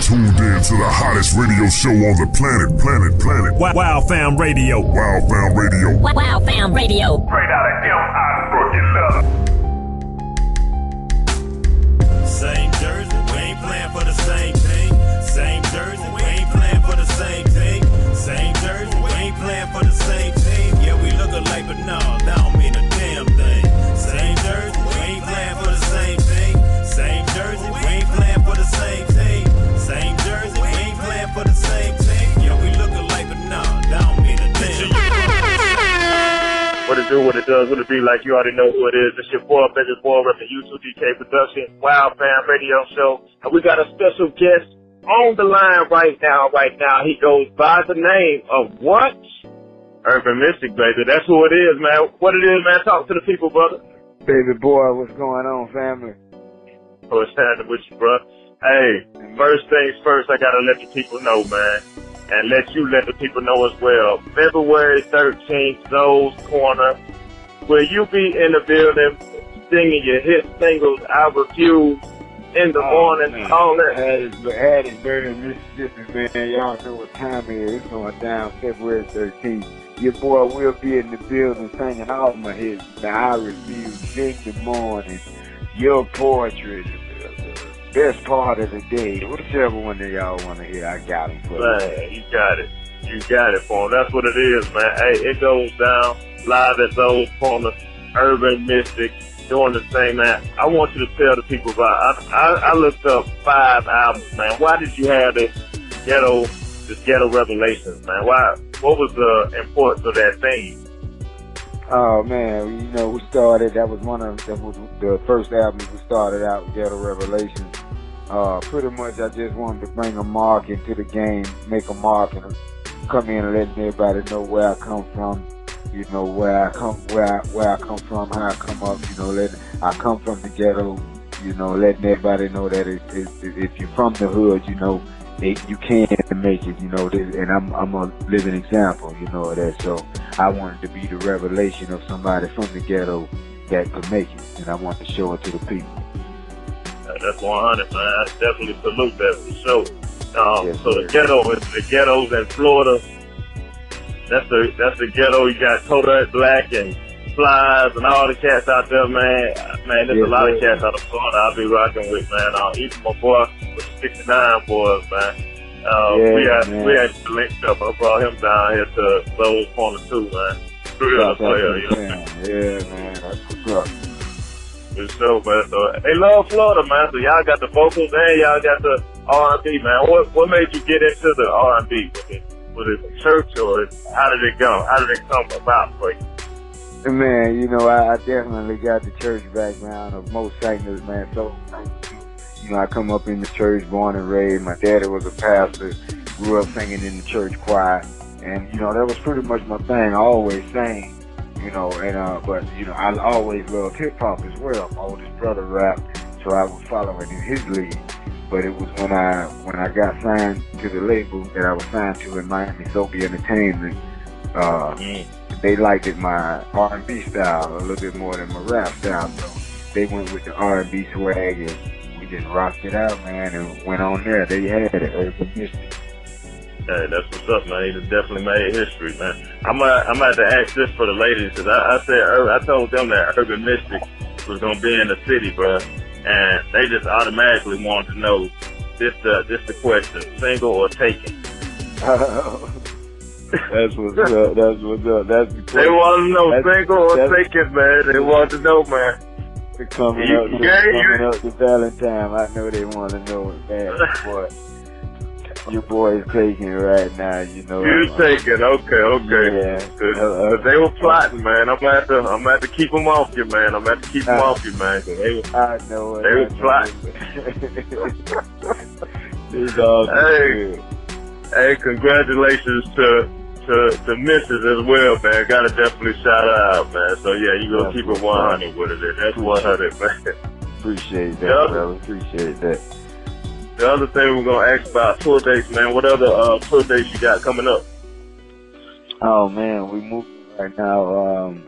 tuned in to the hottest radio show on the planet, planet, planet. Wow, wow Fam Radio. Wow Fam Radio. Wow, wow Fam Radio. Straight out of M.I. Brooklyn Love. Same do, what it does, what it be like, you already know who it is. It's your boy, Benjamin Boy, rep the U2DK Production, Wild Fan Radio Show. And we got a special guest on the line right now, right now. He goes by the name of what? Urban Mystic, baby. That's who it is, man. What it is, man. Talk to the people, brother. Baby boy, what's going on, family? What's happening with you, bro? Hey, first things first, I gotta let the people know, man. And let you let the people know as well. February 13th, Zoe's Corner. Will you be in the building singing your hit singles, I Refuse, in the oh, morning, man. all that? Hattiesburg, Mississippi, man. Y'all know what time it is. It's going down February 13th. Your boy will be in the building singing all my hits. The I Refuse, in the morning, Your Poetry, the best part of the day. Whichever one of y'all want to hear, I got you. Man, you got it. You got it for him. That's what it is, man. Hey, it goes down live at Zoe's Corner, Urban Mystic, doing the thing, man. I want you to tell the people about. I, I, I looked up five albums, man. Why did you have this ghetto, this ghetto revelations, man? Why? What was the importance of that theme? Oh man, you know, we started. That was one of that was the first album we started out, Ghetto Revelations. Uh, pretty much, I just wanted to bring a mark into the game, make a mark, and come in and let everybody know where I come from. You know where I come, where I, where I come from, how I come up. You know, let I come from the ghetto. You know, letting everybody know that it, it, if you're from the hood, you know, it, you can make it. You know, and I'm I'm a living example. You know of that. So I wanted to be the revelation of somebody from the ghetto that could make it, and I want to show it to the people. That's 100, man. I definitely salute that for sure. Um, Yes, so the ghetto, the ghettos in Florida. That's the that's the ghetto. You got Kodak Black and Plies and all the cats out there, man. Man, there's Yes, a lot of cats out of Florida I'll be rocking with, man. Uh, even my boy with the 69 boys, man. Uh, Yeah, we had man. we had linked up. I brought him down here to Lowe's Corner too, man. Real Shout out player, to you know. Yeah, man, that's what's up. For sure, man. So they love Florida, man. So y'all got the vocals and y'all got the R and B, man. What what made you get into the R and B? Was it church or how did it go? How did it come about for you? Man, you know, I, I definitely got the church background of most singers, man. So, you know, I come up in the church, born and raised. My daddy was a pastor, grew up singing in the church choir, and you know, that was pretty much my thing. I always sang, you know, and uh, but you know, I always loved hip hop as well. My oldest brother rapped, so I was following in his lead. But it was when I when I got signed to the label that I was signed to in Miami SoBe Entertainment. Uh, they liked it my R&B style a little bit more than my rap style. So they went with the R&B swag and we just rocked it out, man, and went on there. They had it, Mystic. Hey, that's what's up, man. He definitely made history, man. I'm I'm gonna have to ask this for the ladies because I, I said I told them that Urban Mystic was gonna be in the city, bro, and they just automatically wanted to know this the this the question: single or taken? That's what's up. That's what's up. That's the They want to know That's- single or taken, man. They want to know, man. coming You- up. To, yeah, you- coming up to Valentine. I know they want to know it, man. Boy, your boy is taking it right now. You know. You uh, taken? Okay, okay. Yeah. Uh, they were plotting, man. I'm gonna I'm gonna keep them off you, man. I'm gonna keep them Uh, off you, man. they were, I know it. They I was know it. It's Hey. hey, congratulations to to the missus as well, man. Gotta definitely shout out, man. So yeah, you gonna That's keep it 100 with it. That's 100, man. Appreciate that, Yeah. brother. Appreciate that. The other thing we're gonna ask about tour dates, man. What other uh, tour dates you got coming up? Oh man, we moving right now. Um,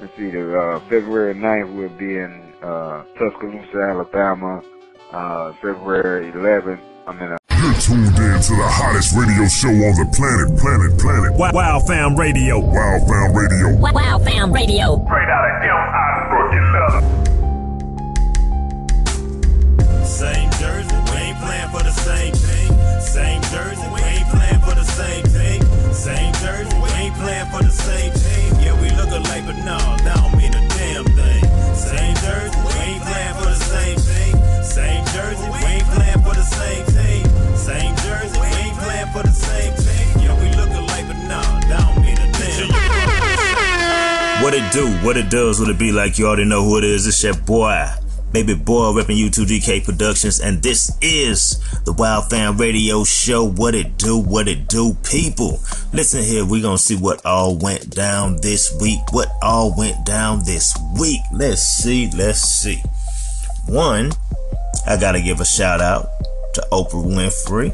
let's see, the uh, February 9th we'll be in uh, Tuscaloosa, Alabama. Uh, February 11th, I'm in. A, You're You're tuned in to the hottest radio show on the planet, planet, planet. Wow, wow Fam Radio. Wow Fam Radio. Wow, wow Fam Radio. Straight out of M.I. Brooklyn same team. Same jersey, we ain't playing for the same team. Same jersey, we ain't playing for the same team. Yeah, we look alike, but no, that don't mean a damn thing. Same jersey, we ain't playing for the same team. Same jersey, we ain't playing for the same team. Same jersey, we ain't playing for the same team. Yeah, we look alike, but no, that don't mean a damn thing. What it do? What it does? What it be like? You already know who it is. It's your boy. Baby boy repping U2GK Productions, and this is the Wild Fan Radio Show. What it do, what it do, people. Listen here, we gonna see what all went down this week. What all went down this week. Let's see, let's see. One, I gotta give a shout out to Oprah Winfrey,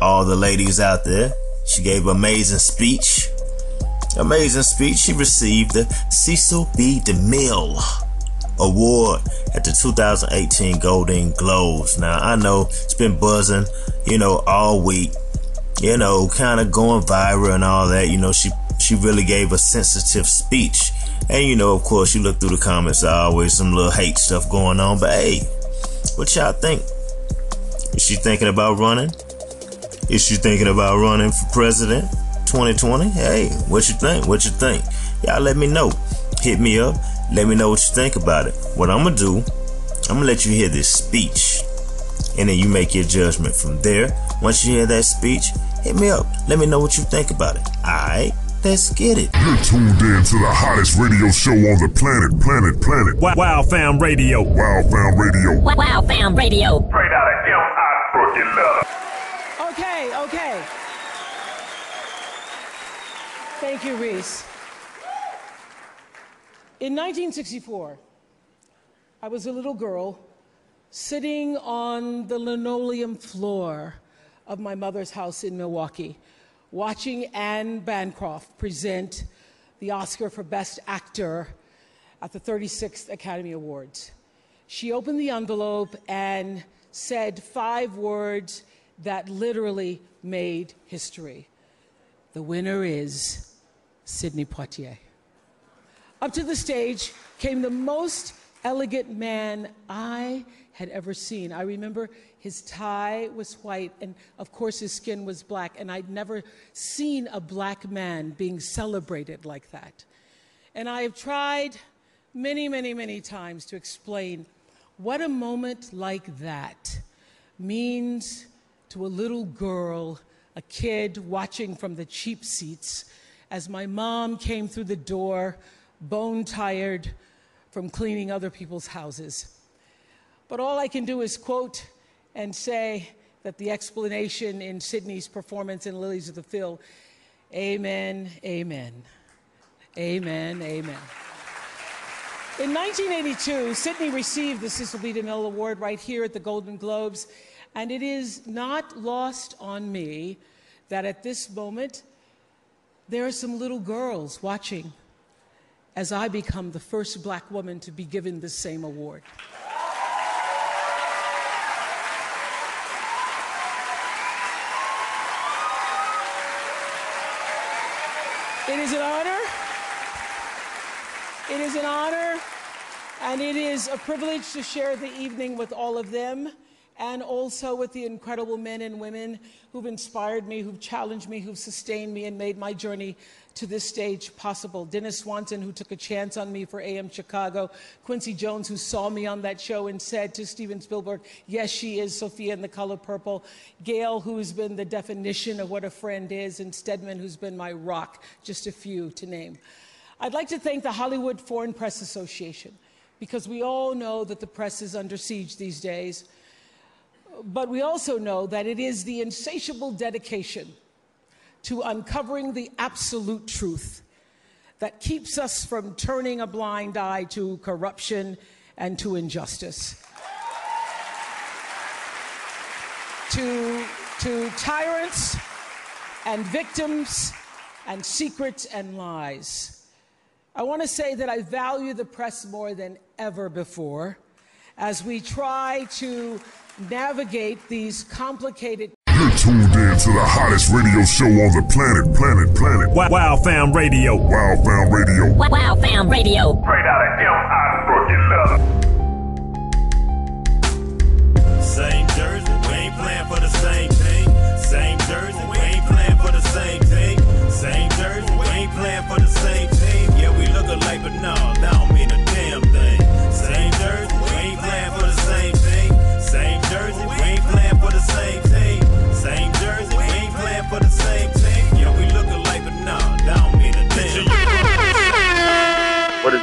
all the ladies out there. She gave amazing speech. Amazing speech. She received the Cecil B. DeMille award at the 2018 Golden Globes. Now I know it's been buzzing, you know, all week, you know, kind of going viral and all that. You know, she she really gave a sensitive speech, and you know, of course, you look through the comments, always some little hate stuff going on. But hey, what y'all think? Is she thinking about running? Is she thinking about running for president 2020? Hey, what you think? What you think? Y'all let me know. Hit me up. Let me know what you think about it. What I'm gonna do, I'm gonna let you hear this speech, and then you make your judgment from there. Once you hear that speech, hit me up. Let me know what you think about it. Alright, let's get it. You're tuned in to the hottest radio show on the planet, planet, planet. Wow, wow Fam Radio. Wow Fam Radio. Wow, wow Fam Radio. Straight out of M.I. Brooklyn Leather. Okay, okay. Thank you, Reese. In 1964, I was a little girl sitting on the linoleum floor of my mother's house in Milwaukee, watching Anne Bancroft present the Oscar for Best Actor at the 36th Academy Awards. She opened the envelope and said five words that literally made history. The winner is Sidney Poitier. Up to the stage came the most elegant man I had ever seen. I remember his tie was white, and of course, his skin was black, and I'd never seen a black man being celebrated like that. And I have tried many, many, many times to explain what a moment like that means to a little girl, a kid watching from the cheap seats as my mom came through the door bone tired from cleaning other people's houses. But all I can do is quote and say that the explanation in Sidney's performance in Lilies of the Field, amen, amen, amen, amen. In 1982, Sidney received the Cecil B. DeMille Award right here at the Golden Globes, and it is not lost on me that at this moment, there are some little girls watching as I become the first black woman to be given the same award. It is an honor. It is an honor, and it is a privilege to share the evening with all of them and also with the incredible men and women who've inspired me, who've challenged me, who've sustained me, and made my journey to this stage possible. Dennis Swanson, who took a chance on me for AM Chicago. Quincy Jones, who saw me on that show and said to Steven Spielberg, Yes, she is Sophia in the color purple. Gail, who's been the definition of what a friend is, and Stedman, who's been my rock, just a few to name. I'd like to thank the Hollywood Foreign Press Association because we all know that the press is under siege these days. But we also know that it is the insatiable dedication to uncovering the absolute truth that keeps us from turning a blind eye to corruption and to injustice. to, to tyrants and victims and secrets and lies. I want to say that I value the press more than ever before as we try to navigate these complicated You're tuned in to the hottest radio show on the planet, planet, planet. Wow, wow Fam Radio. Wow Fam Radio. Wow, wow Fam Radio. Straight out of M.I. Brooklyn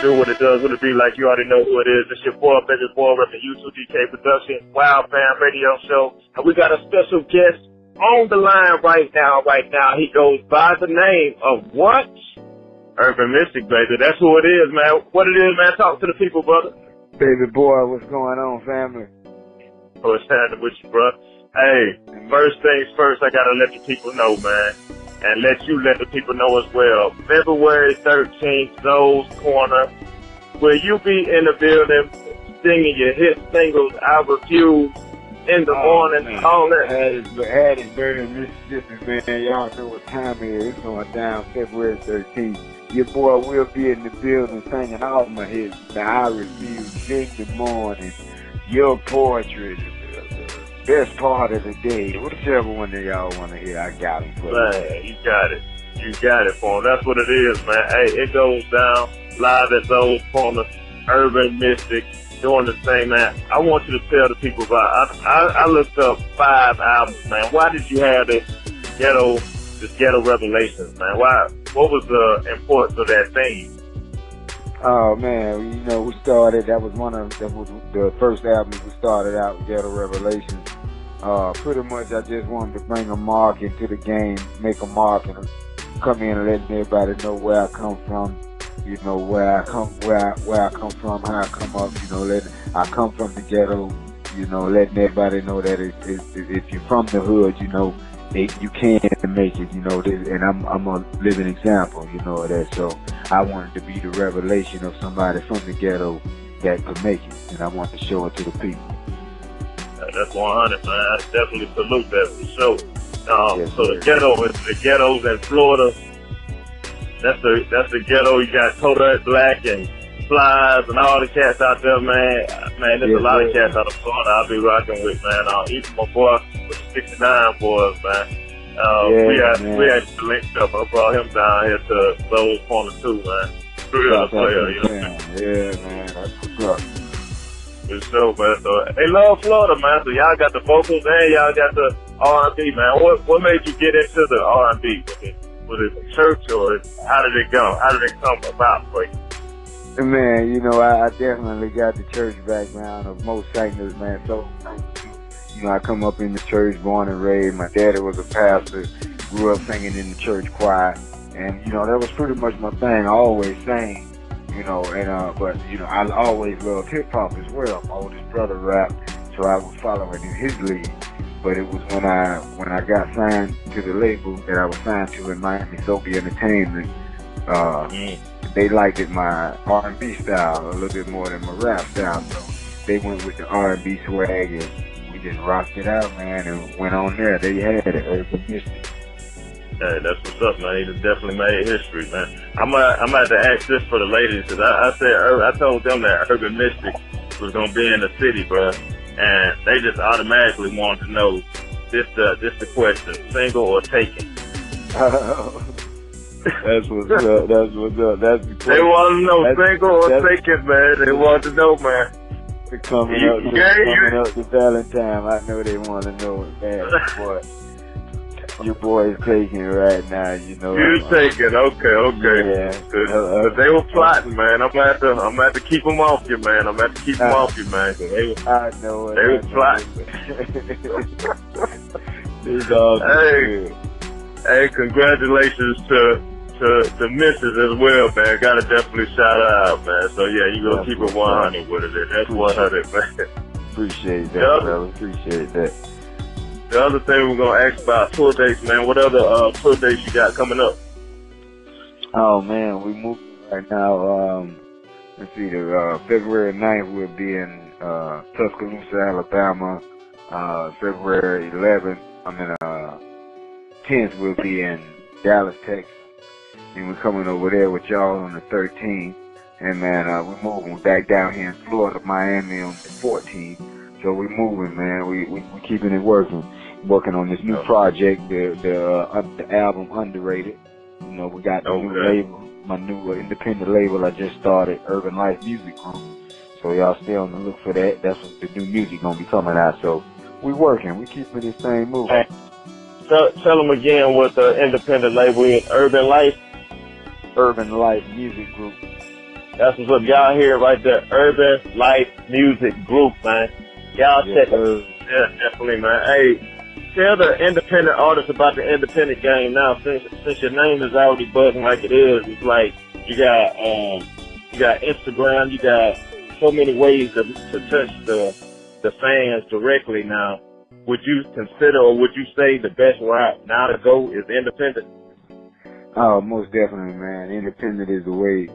do, what it does, what it be like, you already know who it is. It's your boy, Benjamin Boy, rep the U2DK Production, Wild Fan Radio Show. And we got a special guest on the line right now, right now. He goes by the name of what? Urban Mystic, baby. That's who it is, man. What it is, man. Talk to the people, brother. Baby boy, what's going on, family? What's happening with you, bro? Hey, first things first, I gotta let the people know, man. And let you let the people know as well. February 13th, Zoe's Corner. Will you be in the building singing your hit singles, I Refuse, in the oh, morning, man. all that? Hattiesburg, Mississippi, man. Y'all know what time it is. It's going down February 13th. Your boy will be in the building singing all my hits. The I Refuse, in the morning, Your Portrait, best part of the day. Whichever one of y'all want to hear, I got them for you. Man, you got it. You got it for him. That's what it is, man. Hey, it goes down live at Zoe's Corner, Urban Mystic, doing the thing, man. I want you to tell the people about. I, I, I looked up five albums, man. Why did you have this ghetto, this ghetto revelations, man? Why? What was the importance of that theme? Oh man, you know, we started. That was one of that was the first album we started out with Ghetto Revelations. Uh, pretty much, I just wanted to bring a mark into the game, make a mark, and come in and let everybody know where I come from. You know where I come, where I, where I come from, how I come up. You know, let I come from the ghetto. You know, letting everybody know that it, it, it, if you're from the hood, you know, it, you can make it. You know, and I'm I'm a living example. You know of that. So I wanted to be the revelation of somebody from the ghetto that could make it, and I want to show it to the people. That's 100, man. I definitely salute that for sure. Um, Yes, so the ghetto, is the ghettos in Florida. That's the that's the ghetto. You got Kodak Black and Plies and all the cats out there, man. Man, there's Yes, a lot of cats out of Florida I'll be rocking with, man. Uh, even my boy with the 69 boys, man. Uh, Yeah, we had man. we had linked up. I brought him down here to Lowe's Corner too, man. Real Shout out player, to you know. Yeah, man, that's what's up. For sure, man. So they love Florida, man. So y'all got the vocals and y'all got the R and B, man. What what made you get into the R and B? Was it church or how did it go? How did it come about for you? Man, you know, I, I definitely got the church background of most singers, man. So, you know, I come up in the church, born and raised. My daddy was a pastor, grew up singing in the church choir, and you know, that was pretty much my thing. I always sang, you know, and uh, but you know, I always loved hip hop as well. My oldest brother rapped, so I was following in his lead. But it was when I when I got signed to the label that I was signed to in Miami SoBe Entertainment. Uh, they liked it my R&B style a little bit more than my rap style. So they went with the R&B swag and we just rocked it out, man, and went on there. They had it, Urban Mystic. Hey, that's what's up, man. He definitely made history, man. I'm gonna, I'm gonna ask this for the ladies because I, I said I told them that Urban Mystic was gonna be in the city, bro, and they just automatically wanted to know this the this the question: single or taken? That's what's up. That's what's up. That's the They want to know That's- single or taken, man. They want to know, man. coming You- up. To, coming up to Valentine. I know they want to know it, man. Boy, your boy is taking it right now. You know. You uh, taken? Okay, okay. Yeah. Uh, uh, they were plotting, man. I'm gonna I'm gonna keep them off you, man. I'm gonna keep them Uh, off you, man. they were, I know it. They was know. These dogs Hey. hey, congratulations to to the missus as well, man. Gotta definitely shout out, man. So yeah, you gonna That's keep it what's 100 with it. That's 100, man. Appreciate that, Yeah. brother. Appreciate that. The other thing we're gonna ask about tour dates, man. What other uh, tour dates you got coming up? Oh man, we moving right now. Um, let's see, the uh, February 9th we'll be in uh, Tuscaloosa, Alabama. Uh, February 11th, I mean, uh, 10th, we'll be in Dallas, Texas. And we're coming over there with y'all on the 13th. And man, uh, we're moving back down here in Florida, Miami on the 14th. So we're moving, man. We, we, we keeping it working. Working on this new project, the, the, uh, the album Underrated. You know, we got the new label, my new uh, independent label I just started, Urban Life Music Group. So y'all stay on the look for that. That's what the new music gonna be coming out. So we working. We keeping this thing moving. Hey. Tell, tell them again what the independent label is, Urban Life. Urban Life Music Group. That's what's up. Y'all hear it right there. Urban Life Music Group, man. Y'all Yes, check it. Yeah, definitely, man. Hey, tell the independent artists about the independent game now. Since since your name is already buzzing like it is, it's like you got um you got Instagram, you got so many ways to to touch the the fans directly now. Would you consider or would you say the best route now to go is independent? Oh, most definitely, man. Independent is the way,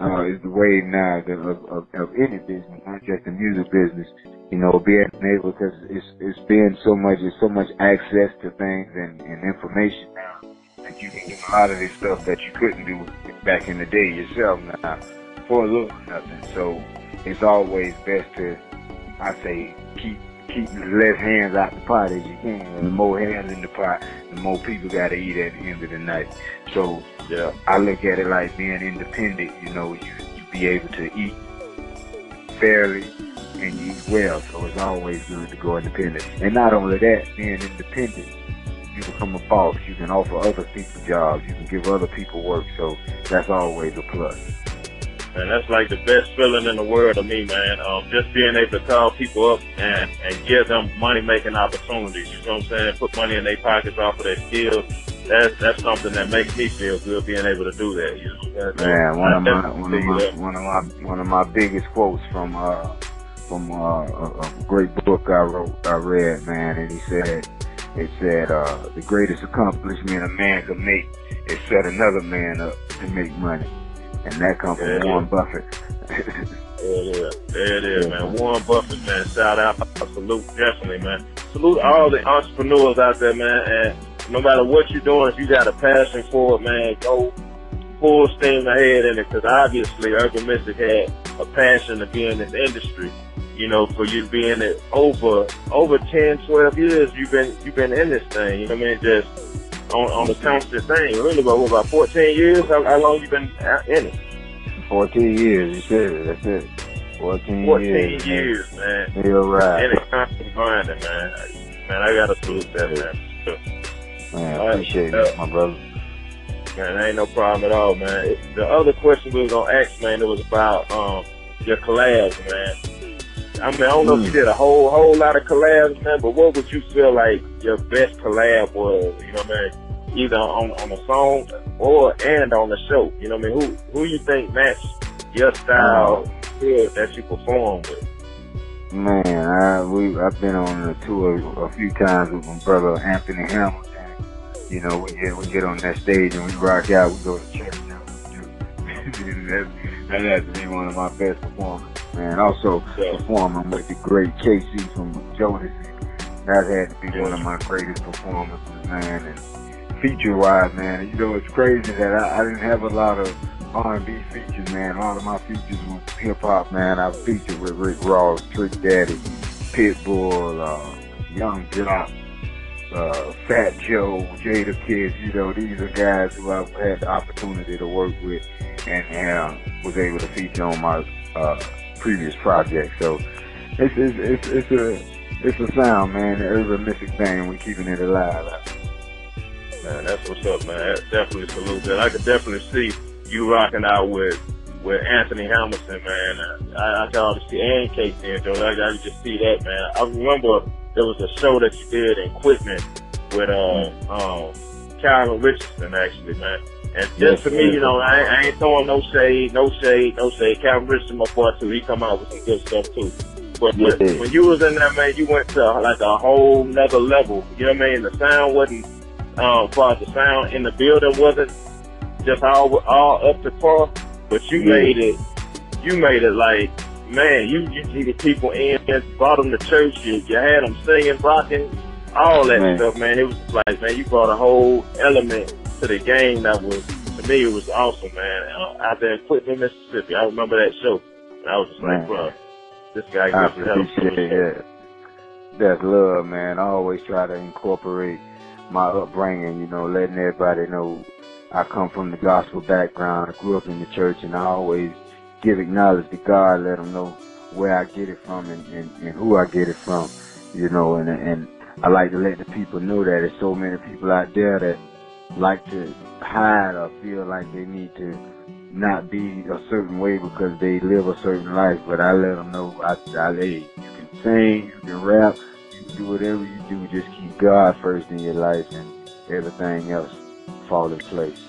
uh, is the way now of, of, of any business, not just the music business. You know, being able, because it's, it's been so much, it's so much access to things and, and information now that you can do a lot of this stuff that you couldn't do back in the day yourself now for a little nothing. So it's always best to, I say, keep, keep the less hands out the pot as you can. And the mm-hmm. more hands in the pot, the more people got to eat at the end of the night. So Yeah. I look at it like being independent. You know, you you be able to eat fairly and you eat well. So it's always good to go independent. And not only that, being independent, you become a boss. You can offer other people jobs. You can give other people work. So that's always a plus. And that's like the best feeling in the world to me, man. Um, just being able to call people up and, and give them money making opportunities. You know what I'm saying? Put money in their pockets off of their skills. That's that's something that makes me feel good being able to do that. You know I'm? Man, one of my one of my that. one of my one of my biggest quotes from uh from uh, a, a great book I wrote I read, man, and he said it said uh the greatest accomplishment a man can make is set another man up to make money, and that comes from Yeah. Warren Buffett. Yeah, yeah. There it is, man. Warren Buffett, man. Shout out. Salute, definitely, man. Salute all the entrepreneurs out there, man. And no matter what you're doing, if you got a passion for it, man, go full steam ahead in it. Because obviously, Urban Mystic had a passion to be in this industry. You know, for you being it over over 10, 12 years, you've been you've been in this thing. You know what I mean? Just on on the constant thing. Really, about what, about 14 years? How, how long you been in it? Fourteen years, you said it. That's it. Fourteen, 14 years. years, man. man. You're right. And it's constant grinding, man. Man, I gotta salute that, man. Man, right. appreciate it, my brother. Man, ain't no problem at all, man. The other question we was gonna ask, man, it was about um your collabs, man. I mean, I don't know if you hmm. did a whole whole lot of collabs, man, but what would you feel like your best collab was? You know what I mean? Either on on a song or and on the show. You know what I mean? Who who you think matched your style uh-huh. good that you perform with? Man, I we I've been on a tour a few times with my brother Anthony Hamilton. You know, we get we get on that stage and we rock out. We go to church. that, that has to be one of my best performances, man. Also Yeah. performing with the great K-Ci from Jodeci. That had to be one of my greatest performances, man. And feature wise, man, you know it's crazy that I, I didn't have a lot of R&B features, man. A lot of my features was hip hop, man. I featured with Rick Ross, Trick Daddy, Pitbull, uh, Yung Joc, uh, Fat Joe, Jada Kids. You know, these are guys who I've had the opportunity to work with and uh, was able to feature on my uh, previous project. So it's it's it's, it's a it's a sound, man. The urban mystic thing. We're keeping it alive. Man, that's what's up, man. That's definitely salute that. I could definitely see you rocking out with with Anthony Hamilton, man. I, I can already see and K-Ci and Joe. I, could just see that, man. I remember there was a show that you did in Quitman with uh, um, Calvin Richardson, actually, man. And just for me, you know, I, I ain't throwing no shade, no shade, no shade. Calvin Richardson, my boy, too. He come out with some good stuff too. But, but Yeah. when you was in there, man, you went to like a whole nother level. You know what I mean? The sound wasn't um, as far as the sound in the building wasn't just all all up to par, but you Yeah. made it. You made it like, man, you you get people in, brought them to church. You, you had them singing, rocking, all that Man. stuff, man. It was like, man, you brought a whole element to the game that was, to me, it was awesome, man. Uh, Out there in Clinton, Mississippi, I remember that show. And I was just Man. like, bro, this guy I hell appreciate that. That's love, man. I always try to incorporate my upbringing, you know, letting everybody know I come from the gospel background. I grew up in the church, and I always give acknowledge to God, let them know where I get it from and, and, and who I get it from, you know, and and I like to let the people know that there's so many people out there that like to hide or feel like they need to not be a certain way because they live a certain life. But I let them know, I, I hey, you can sing, you can rap, you can do whatever you do. Just keep God first in your life, and everything else fall in place.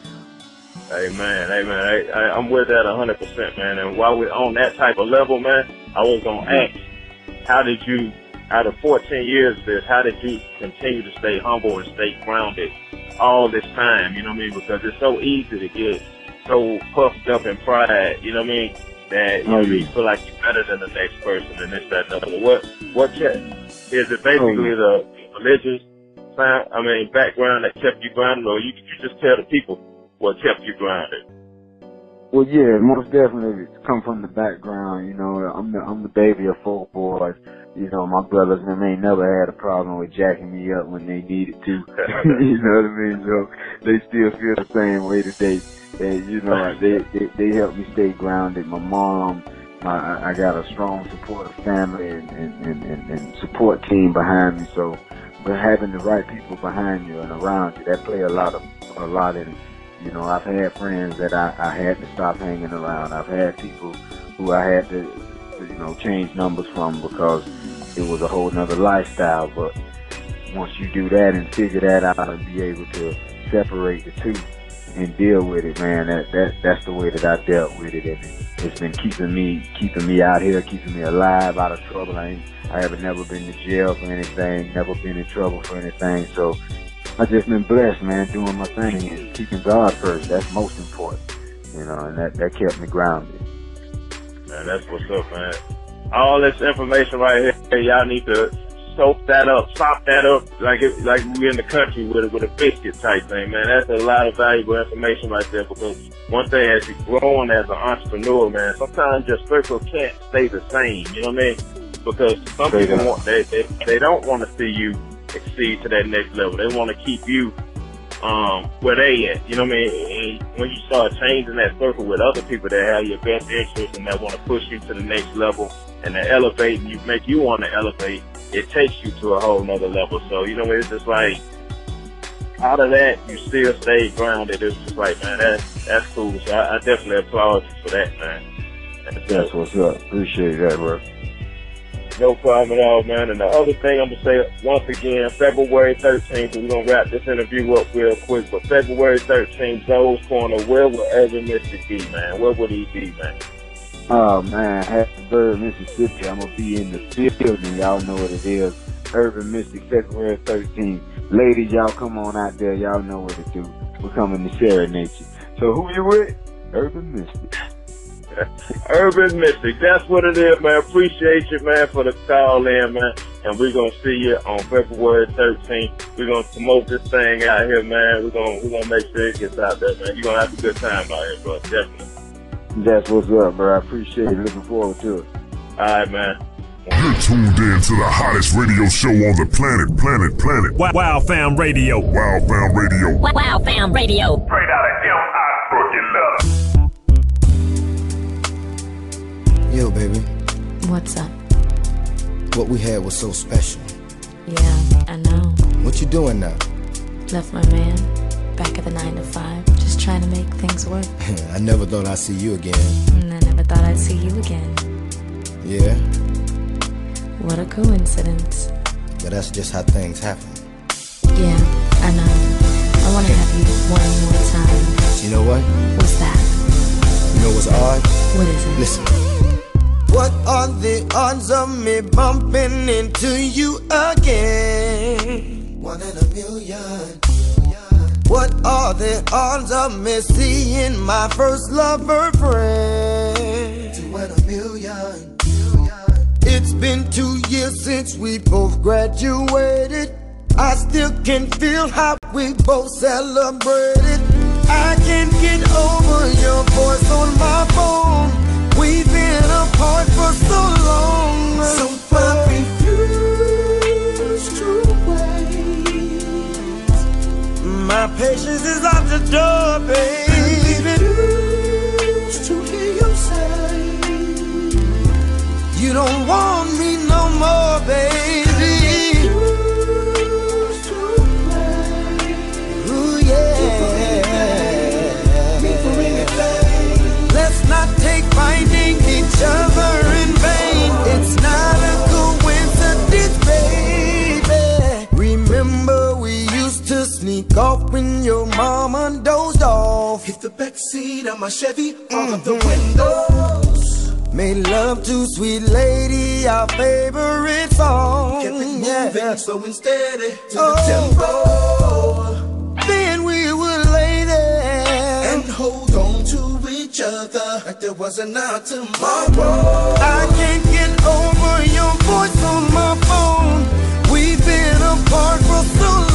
Amen, amen. I, I, I'm with that 100%, man. And while we're on that type of level, man, I was going to ask, how did you, out of 14 years of this, how did you continue to stay humble and stay grounded all this time? You know what I mean? Because it's so easy to get so puffed up in pride, you know what I mean? That you, know, Oh, you feel like you're better than the next person and this, that, and other. What, what kept, is it oh, basically yeah. the religious sound, I mean, background that kept you grounded or you, you just tell the people what kept you grounded? Well, yeah, most definitely come from the background. You know, I'm the I'm the baby of four boys. You know, my brothers and ain't never had a problem with jacking me up when they needed to. you know what I mean? So they still feel the same way today. And you know, they they, they help me stay grounded. My mom, my I got a strong supportive family and and, and, and and support team behind me. So, but having the right people behind you and around you, that play a lot of a lot in. You know, I've had friends that I, I had to stop hanging around. I've had people who I had to, you know, change numbers from because it was a whole nother lifestyle. But once you do that and figure that out and be able to separate the two and deal with it, man, that, that that's the way that I dealt with it. And it's been keeping me keeping me out here, keeping me alive, out of trouble. I I haven't never been to jail for anything, never been in trouble for anything. So I just been blessed, man, doing my thing and keeping God first. That's most important, you know, and that that kept me grounded. Man, that's what's up, man. All this information right here, y'all need to soak that up, sop that up, like it, like we in the country with a, with a biscuit type thing, man. That's a lot of valuable information right there. Because one thing, as you're growing as an entrepreneur, man, sometimes your circle can't stay the same. You know what I mean? Because some people want they, they they don't want to see you exceed to that next level. They want to keep you um, where they at. You know what I mean? And when you start changing that circle with other people that have your best interest and that want to push you to the next level and that elevate and you make you want to elevate, it takes you to a whole nother level. So, you know, it's just like, out of that, you still stay grounded. It's just like, man, that's, that's cool. So I, I definitely applaud you for that, man. That's, That's what's up. Appreciate that, bro. No problem at all, man. And the other thing I'm gonna say once again, February 13th, we're gonna wrap this interview up real quick. But February 13th, Zoe's Corner, where would Urban Mystic be, man? Where would he be, man? Oh man, Hattiesburg, Mississippi. I'm gonna be in the building. Y'all know what it is. Urban Mystic, February 13th. Ladies, y'all come on out there. Y'all know what to do. We're coming to serenade you. So who you with? Urban Mystic. Urban Mystic, that's what it is, man. Appreciate you, man, for the call in, man. And we're gonna see you on February 13th. We're gonna promote this thing out here, man. We're gonna we're gonna make sure it gets out there, man. You're gonna have a good time out here, bro. Definitely. That's what's up, bro. I appreciate it. Looking forward to it. All right, man. You're tuned in to the hottest radio show on the planet, planet, planet. Wow, wow Fam Radio. Wow Found Radio. Wow, wow Fam Radio. Straight out of M.I. Brookie Love. Yo, baby, What's up? what we had was so special. Yeah, I know. What you doing now? Left my man back at the 9 to 5, just trying to make things work. I never thought I'd see you again. And I never thought I'd see you again. Yeah, What a coincidence. but that's just how things happen. Yeah, I know. I want to have you one more time. You know what? What's that? You know what's odd? What is it? Listen. What are the odds of me bumping into you again? One in a million. What are the odds of me seeing my first lover friend? Two in a million. It's been two years since we both graduated. I still can feel how we both celebrated. I can't get over your voice on my phone. We've been apart for so long. Seat of my Chevy, all of the mm-hmm. windows. Made love to sweet lady, our favorite song. Kept it moving, slow and steady to Oh. the tempo. Then we would lay there And hold on to each other like there wasn't a tomorrow. I can't get over your voice on my phone. We've been apart for so long.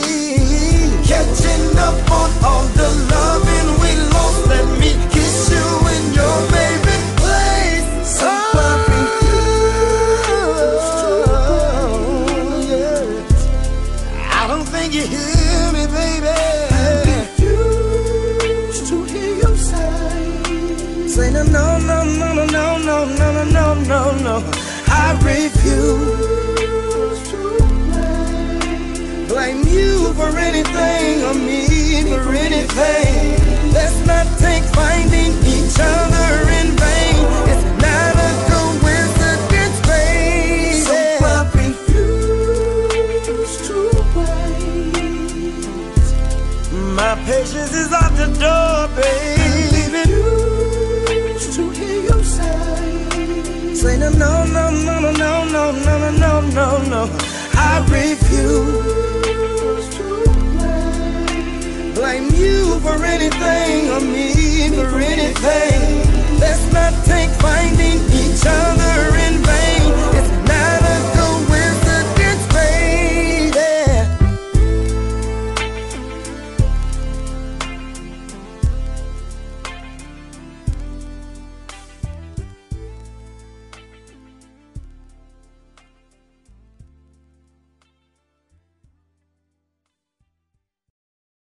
catching up on all the loving we lost. Let me kiss you in your favorite place. Oh, yeah. I don't think you hear me, baby. Refuse to hear you say Say no, no, no, no, no, no, no, no, no, no, no, no. I refuse anything or me for anything. thing.